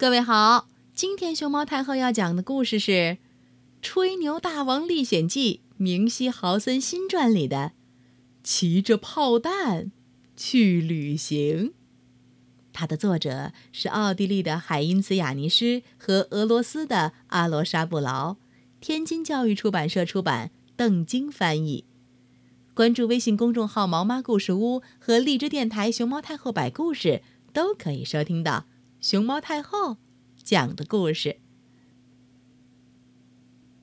各位好，今天熊猫太后要讲的故事是《吹牛大王历险记》明希豪森新传里的“骑着炮弹去旅行”。它的作者是奥地利的海因茨·雅尼施和俄罗斯的阿罗沙布劳，天津教育出版社出版，邓晶翻译。关注微信公众号“毛妈故事屋”和荔枝电台“熊猫太后摆故事”，都可以收听到熊猫太后讲的故事。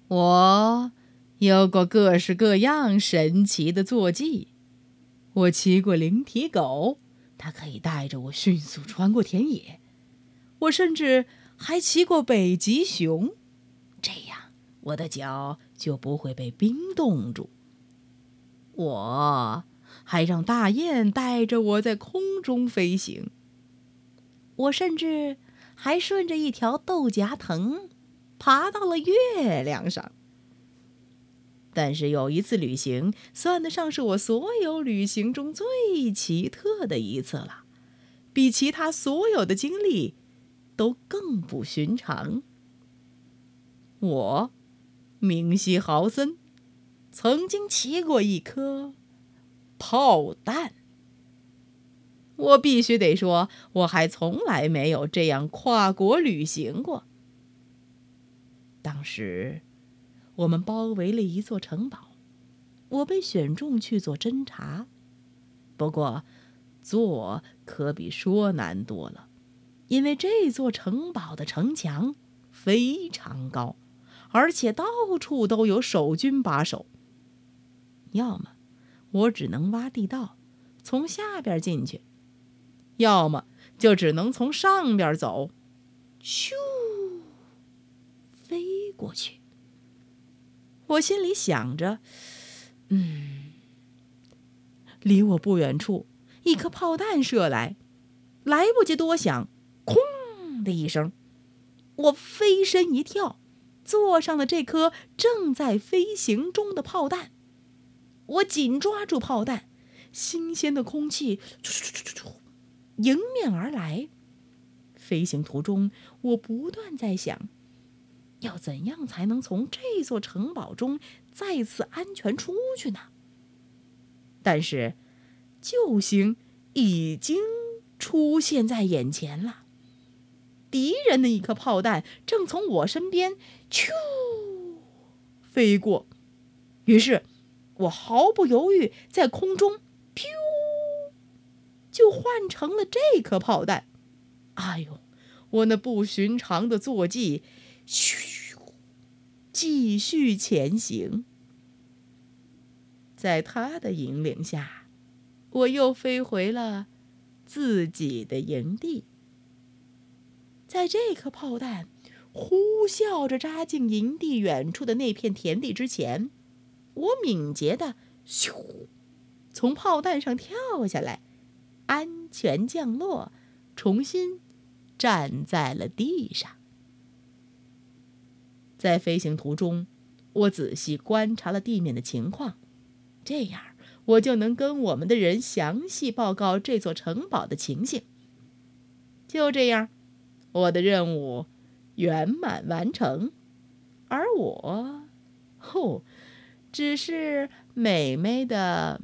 我有过各式各样神奇的坐骑，我骑过灵体狗，它可以带着我迅速穿过田野；我甚至还骑过北极熊，这样我的脚就不会被冰冻住。我还让大雁带着我在空中飞行。我甚至还顺着一条豆荚藤爬到了月亮上。但是有一次旅行，算得上是我所有旅行中最奇特的一次了，比其他所有的经历都更不寻常。我，明希豪森。曾经骑过一颗炮弹，我必须得说，我还从来没有这样跨国旅行过。当时，我们包围了一座城堡，我被选中去做侦察。不过，做可比说难多了，因为这座城堡的城墙非常高，而且到处都有守军把守。要么我只能挖地道，从下边进去；要么就只能从上边走，咻，飞过去。我心里想着，嗯，离我不远处，一颗炮弹射来，来不及多想，哐的一声，我飞身一跳，坐上了这颗正在飞行中的炮弹。我紧抓住炮弹，新鲜的空气迎面而来。飞行途中，我不断在想，要怎样才能从这座城堡中再次安全出去呢？但是，救星已经出现在眼前了。敌人的一颗炮弹正从我身边咻飞过，于是。我毫不犹豫，在空中，就换成了这颗炮弹。哎呦，我那不寻常的坐骑，咻，继续前行。在他的引领下，我又飞回了自己的营地。在这颗炮弹呼啸着扎进营地远处的那片田地之前。我敏捷的咻，从炮弹上跳下来，安全降落，重新站在了地上。在飞行途中，我仔细观察了地面的情况，这样我就能跟我们的人详细报告这座城堡的情形。就这样，我的任务圆满完成，而我，吼。只是美美的，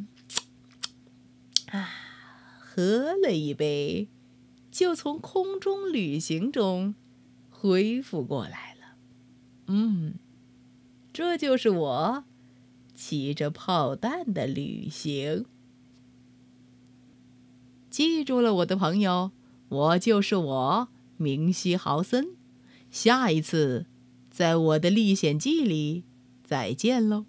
喝了一杯，就从空中旅行中恢复过来了。嗯，这就是我骑着炮弹的旅行。记住了，我的朋友，我就是我，明西豪森。下一次，在我的历险记里再见喽。